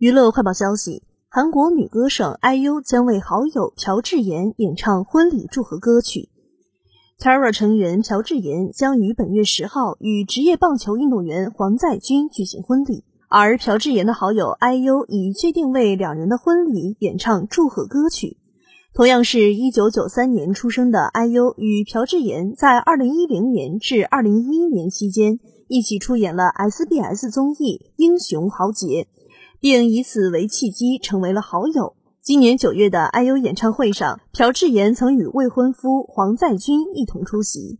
娱乐快报消息：韩国女歌手 IU 将为好友朴智妍演唱婚礼祝贺歌曲。Tara 成员朴智妍将于本月十号与职业棒球运动员黄在军举行婚礼，而朴智妍的好友 IU 已确定为两人的婚礼演唱祝贺歌曲。同样是一九九三年出生的 IU 与朴智妍，在二零一零年至二零一一年期间一起出演了 SBS 综艺《英雄豪杰》。并以此为契机成为了好友。今年九月的 IU 演唱会上，朴智妍曾与未婚夫黄在军一同出席。